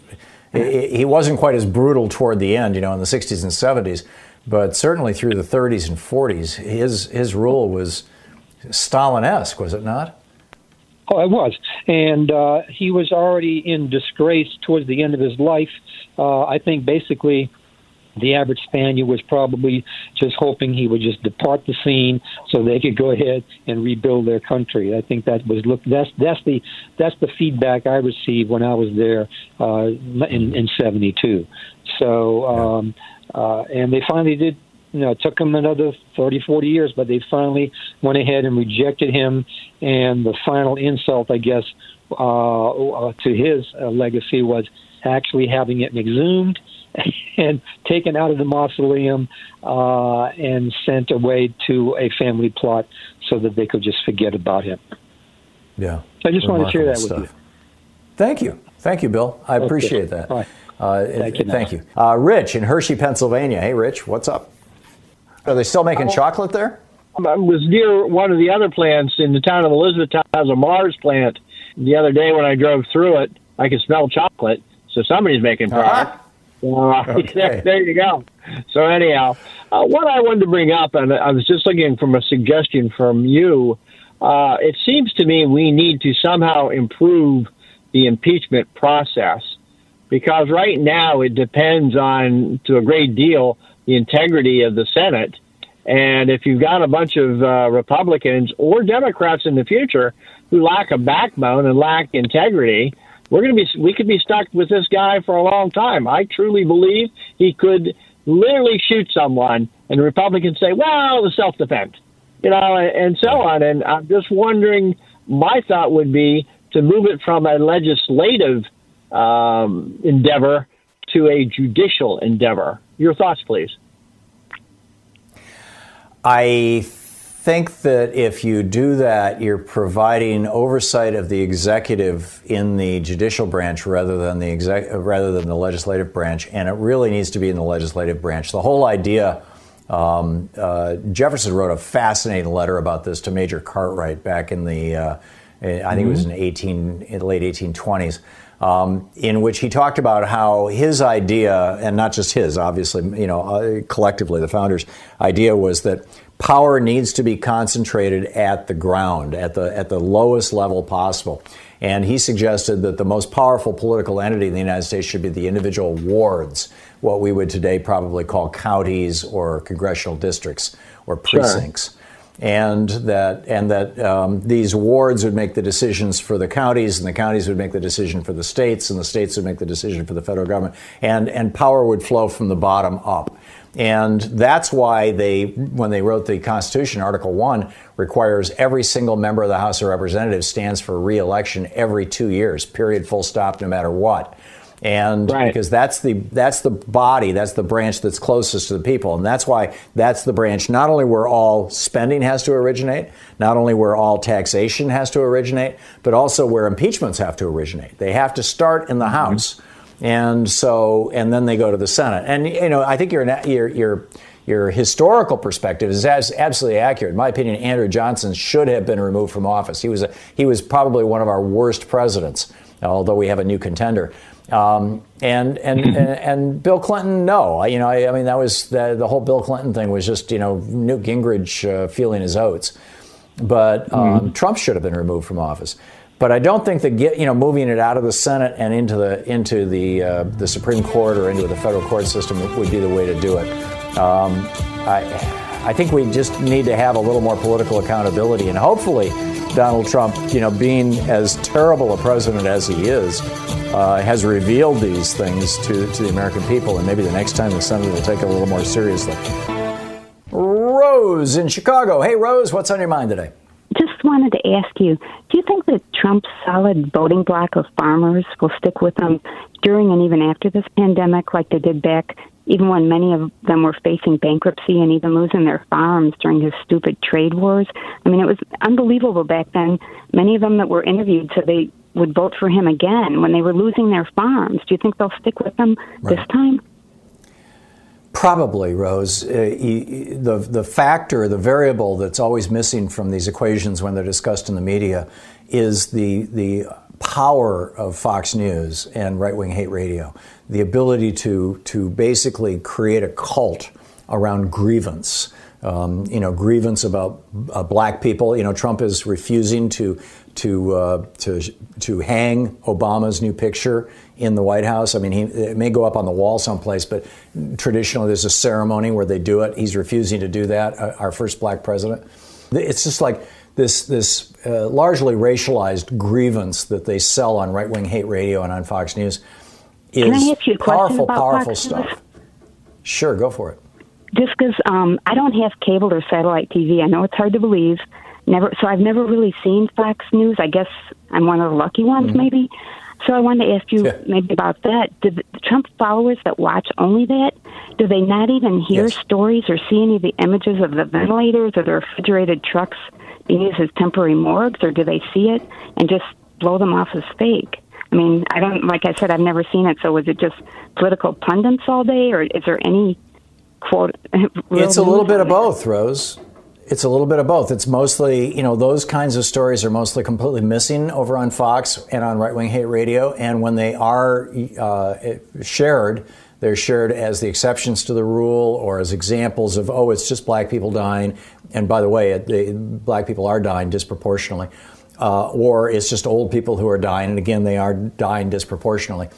he wasn't quite as brutal toward the end, you know, in the 60s and 70s, but certainly through the 30s and 40s, his his rule was Stalin-esque, was it not? Oh, it was, and uh, he was already in disgrace towards the end of his life. Uh, I think basically the average Spaniard was probably just hoping he would just depart the scene so they could go ahead and rebuild their country. I think that was look that's that's the that's the feedback I received when I was there uh, in in '72. So um, uh, and they finally did. You know, it took them another 30, 40 years, but they finally went ahead and rejected him. And the final insult, I guess, uh, uh to his uh, legacy was actually having it exhumed and taken out of the mausoleum uh, and sent away to a family plot so that they could just forget about him. Yeah. So I just want to share that Remarkable with you. Thank you. Thank you, Bill. I Okay. appreciate that. All right. Uh, Thank you, Thank you. Uh, Rich in Hershey, Pennsylvania. Hey, Rich, what's up? Are they still making chocolate there? I was near one of the other plants in the town of Elizabethtown. Has a Mars plant. The other day when I drove through it, I could smell chocolate. So somebody's making product. Uh, Okay. there, there you go. So anyhow, uh, what I wanted to bring up, and I was just looking from a suggestion from you. Uh, it seems to me we need to somehow improve the impeachment process because right now it depends on, to a great deal, the integrity of the Senate. And if you've got a bunch of uh, Republicans or Democrats in the future who lack a backbone and lack integrity, we're going to be we could be stuck with this guy for a long time. I truly believe he could literally shoot someone, and the Republicans say, "Well, the self defense," you know, and, and so on. And I'm just wondering. My thought would be to move it from a legislative um, endeavor to a judicial endeavor. Your thoughts, please. I think that if you do that, you're providing oversight of the executive in the judicial branch rather than the exec- rather than the legislative branch, and it really needs to be in the legislative branch. The whole idea. Um, uh, Jefferson wrote a fascinating letter about this to Major Cartwright back in the, uh, I think it was in 18, in the late 1820s, um, in which he talked about how his idea, and not just his, obviously, you know, uh, collectively the founders' idea was that power needs to be concentrated at the ground, at the at the lowest level possible. And he suggested that the most powerful political entity in the United States should be the individual wards, what we would today probably call counties or congressional districts or Sure. precincts. And that and that um, these wards would make the decisions for the counties, and the counties would make the decision for the states, and the states would make the decision for the federal government, and and power would flow from the bottom up. And that's why they, when they wrote the Constitution, Article 1 requires every single member of the House of Representatives stands for reelection every two years, period, full stop, no matter what. And because that's the that's the body, that's the branch that's closest to the people, and that's why that's the branch not only where all spending has to originate, not only where all taxation has to originate, but also where impeachments have to originate. They have to start in the mm-hmm. House. And so, and then they go to the Senate. And you know, I think your your your your historical perspective is as absolutely accurate. In my opinion, Andrew Johnson should have been removed from office. He was a, he was probably one of our worst presidents, although we have a new contender. Um, and, and, and and Bill Clinton, no, you know, I, I mean that was the, the whole Bill Clinton thing was just you know Newt Gingrich uh, feeling his oats, but um, Trump should have been removed from office. But I don't think that get, you know moving it out of the Senate and into the into the uh, the Supreme Court or into the federal court system would be the way to do it. Um, I I think we just need to have a little more political accountability, and hopefully, Donald Trump, you know, being as terrible a president as he is, uh, has revealed these things to to the American people, and maybe the next time the Senate will take it a little more seriously. Rose in Chicago. Hey, Rose, what's on your mind today? Wanted to ask you, do you think that Trump's solid voting bloc of farmers will stick with him during and even after this pandemic, like they did back, even when many of them were facing bankruptcy and even losing their farms during his stupid trade wars? I mean, it was unbelievable back then. Many of them that were interviewed said they would vote for him again when they were losing their farms. Do you think they'll stick with him this time? Probably, Rose. Uh, the the factor, the variable that's always missing from these equations when they're discussed in the media, is the the power of Fox News and right wing hate radio. The ability to to basically create a cult around grievance. Um, you know, grievance about uh, black people. You know, Trump is refusing to to uh, to to hang Obama's new picture in the White House. I mean, he, it may go up on the wall someplace, but traditionally there's a ceremony where they do it. He's refusing to do that. Uh, our first black president. It's just like this this uh, largely racialized grievance that they sell on right wing hate radio and on Fox News is Can I ask you a question powerful, about powerful Fox News? stuff. Sure, go for it. Just because um, I don't have cable or satellite TV. I know it's hard to believe. Never, so I've never really seen Fox News. I guess I'm one of the lucky ones, maybe. So I wanted to ask you yeah. maybe about that. Do the Trump followers that watch only that, do they not even hear yes. stories or see any of the images of the ventilators or the refrigerated trucks being used as temporary morgues, or do they see it and just blow them off as fake? I mean, I don't, like I said, I've never seen it. So was it just political pundits all day, or is there any quote? It's a little bit of both, Rose. It's a little bit of both. It's mostly, you know, those kinds of stories are mostly completely missing over on Fox and on Right Wing Hate Radio. And when they are uh, shared, they're shared as the exceptions to the rule or as examples of, oh, it's just black people dying. And by the way, it, black people are dying disproportionately. Uh, or it's just old people who are dying. And again, they are dying disproportionately.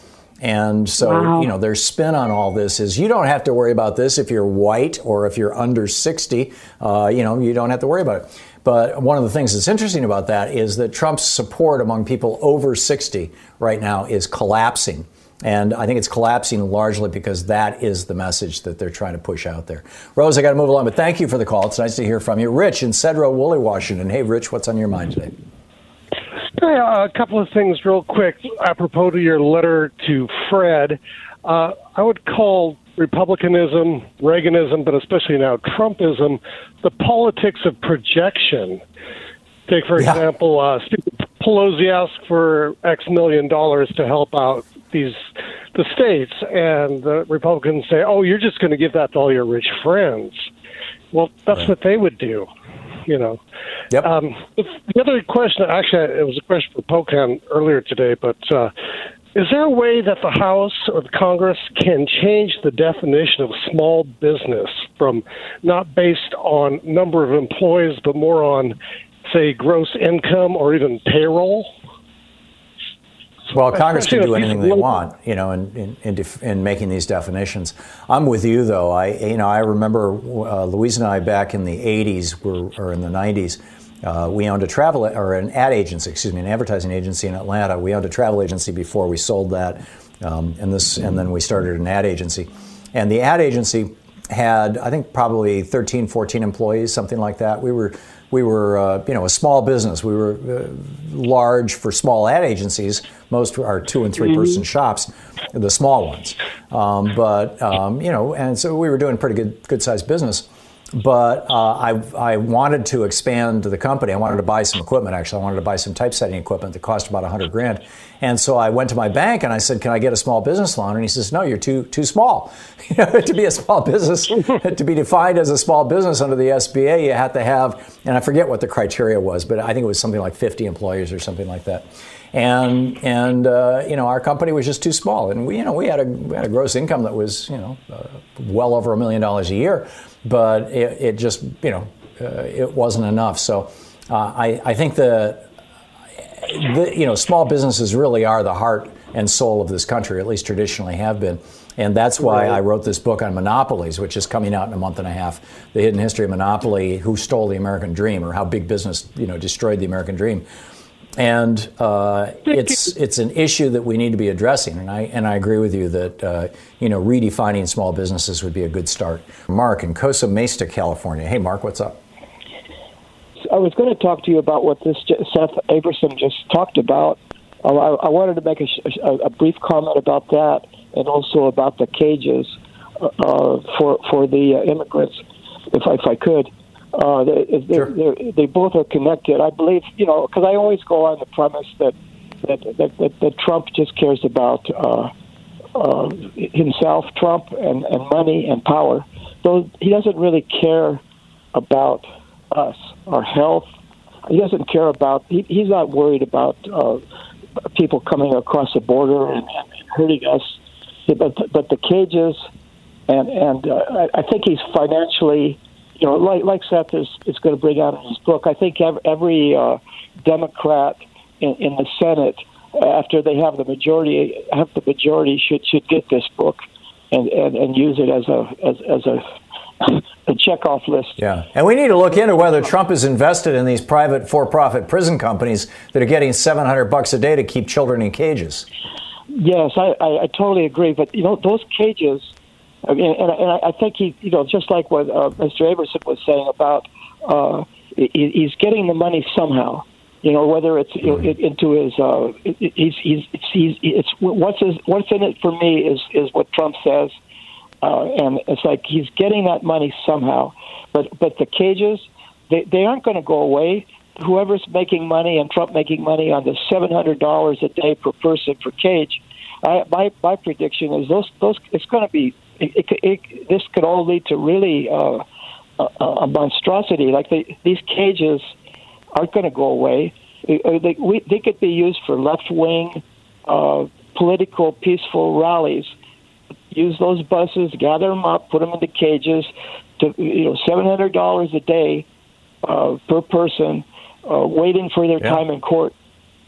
And so, wow. you know, their spin on all this is you don't have to worry about this if you're white or if you're under 60. Uh, you know, you don't have to worry about it. But one of the things that's interesting about that is that Trump's support among people over 60 right now is collapsing. And I think it's collapsing largely because that is the message that they're trying to push out there. Rose, I got to move along, but thank you for the call. It's nice to hear from you. Rich in Sedro-Woolley, Washington. Hey, Rich, what's on your mind today? Uh, a couple of things, real quick, apropos to your letter to Fred. Uh, I would call Republicanism, Reaganism, but especially now Trumpism, the politics of projection. Take, for yeah. example, uh, Pelosi asked for X million dollars to help out these the states, and the Republicans say, "Oh, you're just going to give that to all your rich friends." Well, that's right. what they would do you know. Yep. Um, the other question, actually, it was a question for Pocan earlier today, but uh, is there a way that the House or the Congress can change the definition of small business from not based on number of employees, but more on, say, gross income or even payroll? Well, Congress can do anything they want, you know, in, in, in, def, in, making these definitions. I'm with you, though. I, you know, I remember uh, Louise and I back in the 80s were, or in the 90s. Uh, we owned a travel or an ad agency, excuse me, an advertising agency in Atlanta. We owned a travel agency before we sold that, um, and this, and then we started an ad agency. And the ad agency had, I think, probably 13, 14 employees, something like that. We were we were, uh, you know, a small business. We were uh, large for small ad agencies. Most are two and 3 mm-hmm. person shops, the small ones. Um, but um, you know, and so we were doing pretty good, good sized business. But uh, I, I wanted to expand the company. I wanted to buy some equipment. Actually, I wanted to buy some typesetting equipment that cost about a hundred grand. And so I went to my bank and I said, "Can I get a small business loan?" And he says, "No, you're too too small. to be a small business, to be defined as a small business under the SBA, you have to have." And I forget what the criteria was, but I think it was something like 50 employees or something like that and and uh, you know our company was just too small, and we you know we had a we had a gross income that was you know uh, well over a million dollars a year, but it, it just you know uh, it wasn't enough. So uh, I I think the, the you know small businesses really are the heart and soul of this country, at least traditionally have been. And that's why I wrote this book on monopolies, which is coming out in a month and a half. The hidden history of monopoly, who stole the American dream, or how big business, you know, destroyed the American dream and uh, it's it's an issue that we need to be addressing. And I and I agree with you that uh, you know redefining small businesses would be a good start. Mark in Costa Mesa, California. Hey, Mark, what's up? I was going to talk to you about what this Seth Abramson just talked about. Uh, I, I, wanted to make a, a, a, brief comment about that, and also about the cages uh, uh, for for the uh, immigrants, if I, if I could. Uh, they, sure. they both are connected. I believe, you know, because I always go on the premise that that that, that, that Trump just cares about uh, uh, himself, Trump, and, and money and power. Though he doesn't really care about us, our health. He doesn't care about. He, he's not worried about uh, people coming across the border and, and hurting us. But but the cages, and and uh, I, I think he's financially you know, like like Seth is is going to bring out in his book, I think every, uh, Democrat in, in the Senate, after they have the majority, have the majority should should get this book and and, and use it as a as as a a checkoff list. Yeah, and we need to look into whether Trump is invested in these private for-profit prison companies that are getting 700 bucks a day to keep children in cages. Yes, I, I, I totally agree. But you know, those cages I mean, and, and I think he, you know, just like what uh, Mr. Abramson was saying about, uh, he, he's getting the money somehow, You know, whether it's it, into his, uh, he's, he's, it's, he's, it's what's his, what's in it for me is is what Trump says, uh, and it's like he's getting that money somehow. But but the cages, they they aren't going to go away. Whoever's making money and Trump making money on the seven hundred dollars a day per person for cage, I, my my prediction is those those it's going to be it, it, it, this could all lead to really uh, a, a monstrosity. Like they, these cages aren't going to go away. Uh, They, we, they could be used for left wing uh, political peaceful rallies. Use those buses, gather them up, put them into cages. To you know, seven hundred dollars a day uh, per person, uh, waiting for their time in court.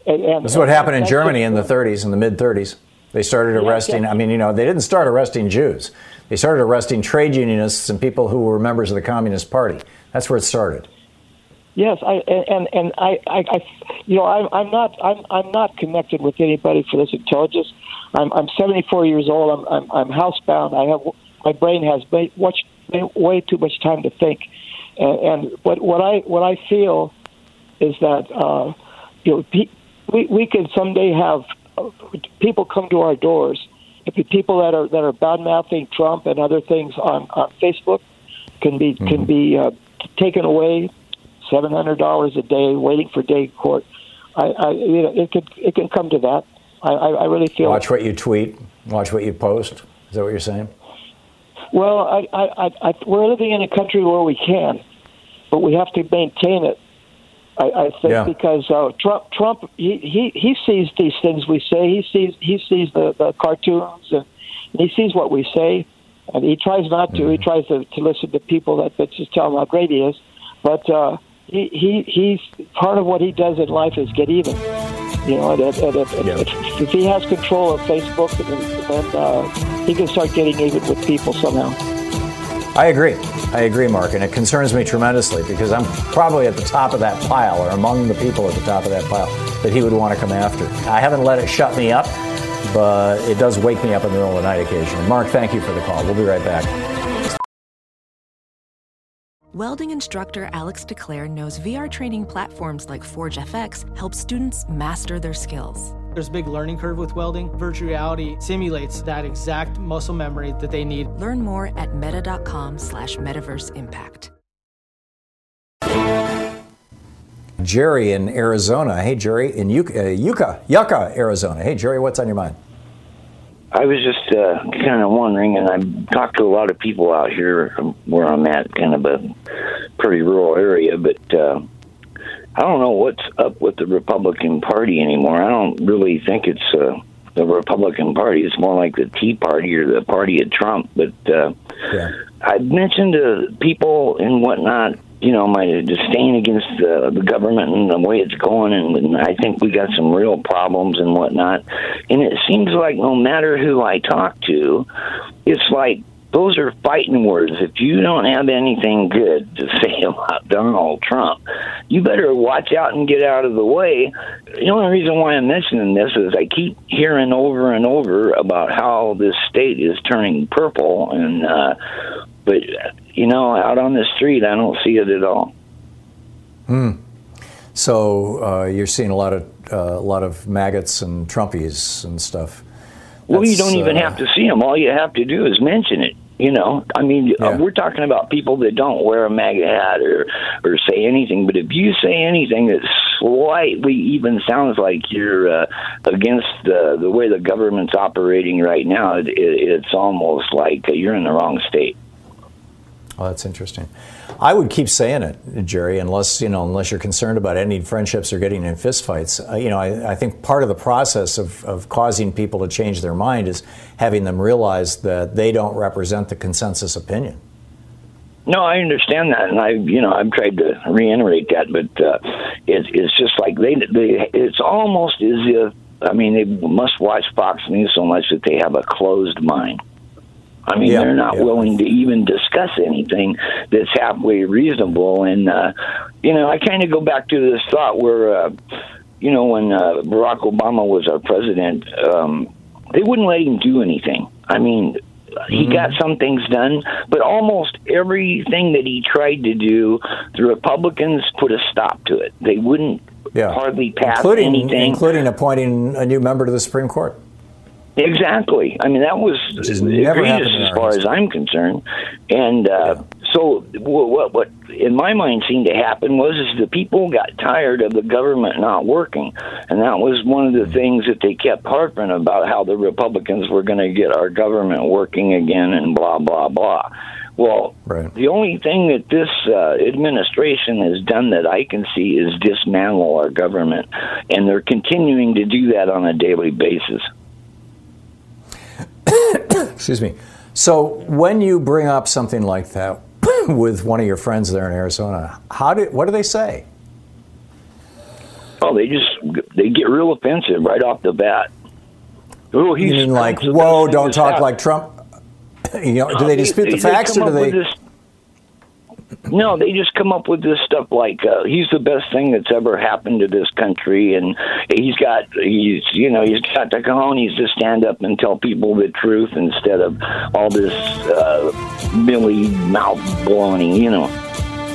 And, and This is what happened in Germany in the 30s, in the mid 30s. They started arresting, yeah. I mean, you know, they didn't start arresting Jews. They started arresting trade unionists and people who were members of the Communist Party. That's where it started. Yes, I and and, I, I, I, you know, I'm I'm not I'm I'm not connected with anybody for this intelligence. I'm I'm 74 years old. I'm I'm, I'm housebound. I have my brain has way, much, way too much time to think, and, and what what I what I feel is that uh, you know we we could someday have people come to our doors. If the people that are that are bad mouthing Trump and other things on, on Facebook can be can be uh, taken away seven hundred dollars a day waiting for day court. I, I you know it could it can come to that. I, I, I really feel Watch what you tweet, watch what you post. Is that what you're saying? well. I, I, I, I we're living in a country where we can, but we have to maintain it. I, I think Yeah. because uh, Trump Trump he, he he sees these things we say. He sees he sees the, the cartoons and, and he sees what we say, and he tries not to. He tries to, to listen to people that, that just tell him how great he is, but. uh he, he he's part of what he does in life is get even. You know, and, and, and if, if, if he has control of Facebook, then, then uh, he can start getting even with people somehow. I agree. I agree, Mark, and it concerns me tremendously because I'm probably at the top of that pile or among the people at the top of that pile that he would want to come after. I haven't let it shut me up, but it does wake me up in the middle of the night occasionally. Mark, thank you for the call. We'll be right back. Welding instructor Alex DeClaire knows VR training platforms like Forge FX help students master their skills. There's a big learning curve with welding. Virtual reality simulates that exact muscle memory that they need. Learn more at meta.com slash metaverse impact. Jerry in Arizona. Hey, Jerry in Yucca, uh, Yucca, Yucca, Arizona. Hey, Jerry, what's on your mind? I was just uh, kind of wondering, and I've talked to a lot of people out here where I'm at, kind of a pretty rural area, but uh, I don't know what's up with the Republican Party anymore. I don't really think it's uh, the Republican Party. It's more like the Tea Party or the party of Trump. But uh, I've mentioned to people and whatnot, you know, my disdain against the, the government and the way it's going, and, and I think we got some real problems and whatnot. And it seems like no matter who I talk to, it's like those are fighting words. If you don't have anything good to say about Donald Trump, you better watch out and get out of the way. The only reason why I'm mentioning this is I keep hearing over and over about how this state is turning purple, and uh, but you know, out on the street, I don't see it at all. Hmm. So uh, you're seeing a lot of uh, a lot of maggots and Trumpies and stuff. Well, you don't even uh, have to see them. All you have to do is mention it. You know, I mean, uh, we're talking about people that don't wear a MAGA hat or or say anything. But if you say anything that slightly even sounds like you're uh, against the the way the government's operating right now, it, it, it's almost like you're in the wrong state. Oh, that's interesting. I would keep saying it, Jerry, unless you know, unless you're concerned about ending friendships or getting in fistfights. Uh, you know, I, I think part of the process of, of causing people to change their mind is having them realize that they don't represent the consensus opinion. No, I understand that, and I, you know, I've tried to reiterate that, but uh, it, it's just like they, they, it's almost as if, I mean, they must watch Fox News so much that they have a closed mind. I mean, Yeah, they're not yeah. willing to even discuss anything that's halfway reasonable. And uh, you know, I kind of go back to this thought where, uh, you know, when uh, Barack Obama was our president, um, they wouldn't let him do anything. I mean, he got some things done, but almost everything that he tried to do, the Republicans put a stop to it. They wouldn't Yeah. hardly pass including, anything. including appointing a new member to the Supreme Court. Exactly. I mean, that was has never egregious as far as I'm concerned. And uh, so, what, what, what in my mind seemed to happen was is the people got tired of the government not working, and that was one of the things that they kept harping about how the Republicans were going to get our government working again, and blah blah blah. Well, the only thing that this uh, administration has done that I can see is dismantle our government, and they're continuing to do that on a daily basis. Excuse me. So when you bring up something like that with one of your friends there in Arizona, how do what do they say? Oh, they just they get real offensive right off the bat. Oh, You he's mean like, whoa, don't talk happened. like Trump? You know, do they dispute the facts or do they? No, they just come up with this stuff like uh, he's the best thing that's ever happened to this country, and he's got he's you know he's got the cojones to stand up and tell people the truth instead of all this uh, Millie mouth baloney, you know.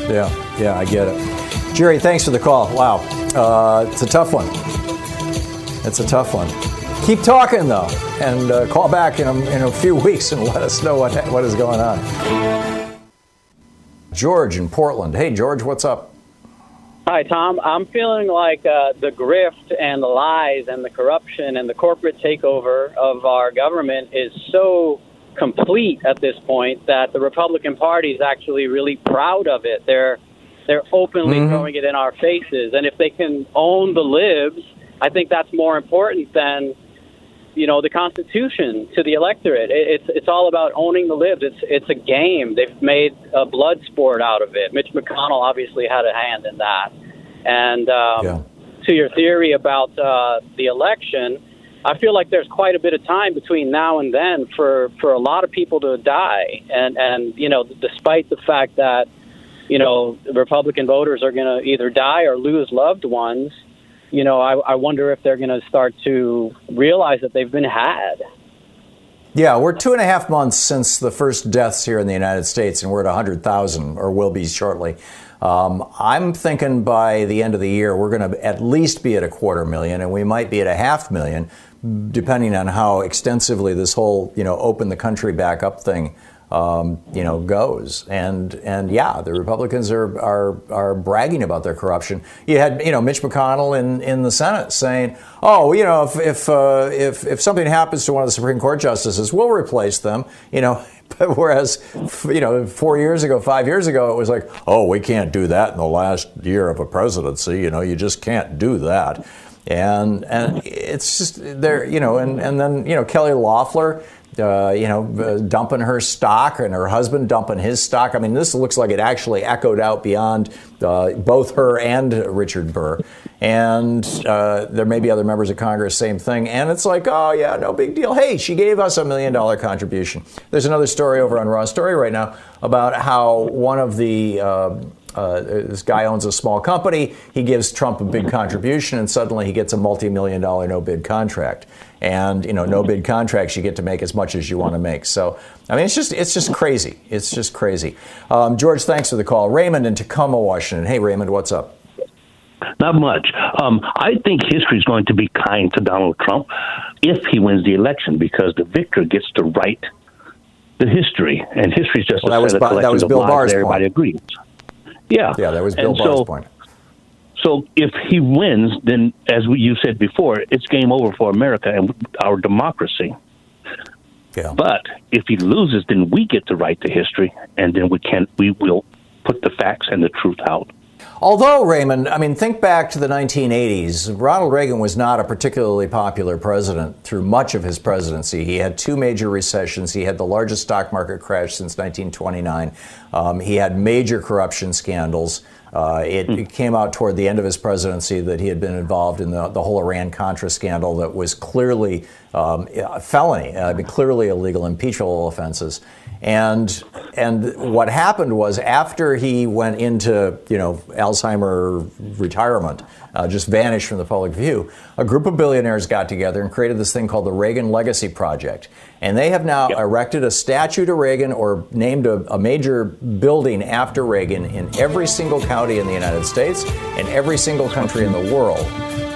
Yeah, yeah, I get it. Jerry, thanks for the call. Wow, uh, it's a tough one. It's a tough one. Keep talking though, and uh, call back in a, in a few weeks and let us know what what is going on. George in Portland. Hey, George, what's up? Hi, Thom. I'm feeling like uh, the grift and the lies and the corruption and the corporate takeover of our government is so complete at this point that the Republican Party is actually really proud of it. They're they're openly Mhm. throwing it in our faces, and if they can own the libs, I think that's more important than you know the Constitution to the electorate. It, it's it's all about owning the libs. It's it's a game. They've made a blood sport out of it. Mitch McConnell obviously had a hand in that. And um, to your theory about uh, the election, I feel like there's quite a bit of time between now and then for for a lot of people to die. And and you know, despite the fact that you know Republican voters are going to either die or lose loved ones you know, I, I wonder if they're going to start to realize that they've been had. Yeah, we're two and a half months since the first deaths here in the United States, and we're at 100,000, or will be shortly. Um, I'm thinking by the end of the year, we're going to at least be at a quarter million, and we might be at a half million, depending on how extensively this whole, you know, open the country back up thing, um, you know, goes. And and yeah, the Republicans are are are bragging about their corruption. You had, you know, Mitch McConnell in, in the Senate saying, "Oh, you know, if if uh, if if something happens to one of the Supreme Court justices, we'll replace them." You know. Whereas, you know, four years ago, five years ago, it was like, oh, we can't do that in the last year of a presidency. You know, you just can't do that. And and it's just there, you know, and, and then, you know, Kelly Loeffler, uh, you know, uh, dumping her stock and her husband dumping his stock. I mean, this looks like it actually echoed out beyond uh, both her and Richard Burr. And uh, there may be other members of Congress, same thing. And it's like, oh, yeah, no big deal. Hey, she gave us a million dollar contribution. There's another story over on Raw Story right now about how one of the uh, this guy owns a small company. He gives Trump a big contribution, and suddenly he gets a multi-million dollar no-bid contract. And you know, no-bid contracts, you get to make as much as you want to make. So, I mean, it's just it's just crazy. It's just crazy. Um, George, thanks for the call. Raymond in Tacoma, Washington. Hey, Raymond, what's up? Not much. Um, I think history is going to be kind to Donald Trump if he wins the election because the victor gets to write the history, and history is just Well, a that was set of Bo- that was of Bill Barr's everybody point. agrees. Yeah, Yeah, that was Bill And Barr's so, point. So if he wins, then as we, you said before, it's game over for America and our democracy. Yeah. But if he loses, then we get to write the history, and then we can we will put the facts and the truth out. Although, Raymond, I mean, think back to the 1980s. Ronald Reagan was not a particularly popular president through much of his presidency. He had two major recessions. He had the largest stock market crash since 1929. Um, he had major corruption scandals. Uh, it, it came out toward the end of his presidency that he had been involved in the, the whole Iran Contra scandal that was clearly um, a felony, mean, clearly illegal, impeachable offenses. And and what happened was after he went into you know Alzheimer retirement, uh, just vanished from the public view, a group of billionaires got together and created this thing called the Reagan Legacy Project. And they have now erected a statue to Reagan or named a, a major building after Reagan in every single county in the United States and every single country in the world.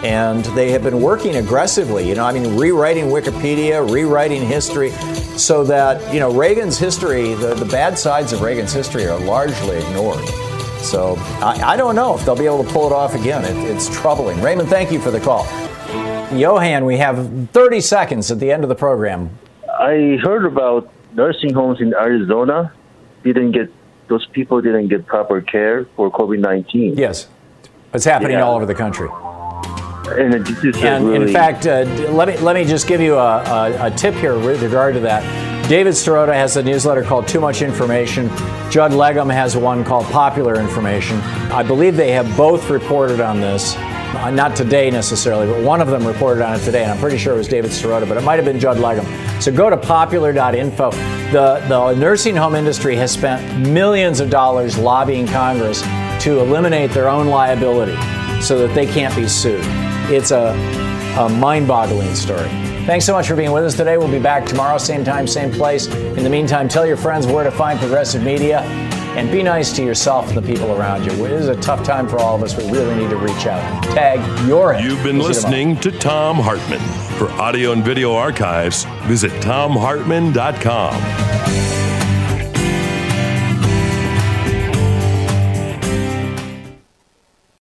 And they have been working aggressively, you know, I mean, rewriting Wikipedia, rewriting history, so that, you know, Reagan's history, the, the bad sides of Reagan's history are largely ignored. So I, I don't know if they'll be able to pull it off again. It, it's troubling. Raymond, thank you for the call. Johan, we have 30 seconds at the end of the program. I heard about nursing homes in Arizona didn't get those people didn't get proper care for COVID nineteen. Yes, it's happening Yeah. all over the country. And this is a And really, in fact, uh, let me let me just give you a, a, a tip here with regard to that. David Sirota has a newsletter called Too Much Information. Judd Legum has one called Popular Information. I believe they have both reported on this. Uh, not today necessarily, but one of them reported on it today, and I'm pretty sure it was David Sirota, but it might have been Judd Legum. So go to popular.info. The, the nursing home industry has spent millions of dollars lobbying Congress to eliminate their own liability so that they can't be sued. It's a, a mind boggling story. Thanks so much for being with us today. We'll be back tomorrow, same time, same place. In the meantime, tell your friends where to find progressive media and be nice to yourself and the people around you. It is a tough time for all of us. We really need to reach out. Tag your. You've been We'll see you tomorrow. listening to Thom Hartmann. For audio and video archives, visit thomhartmann.com.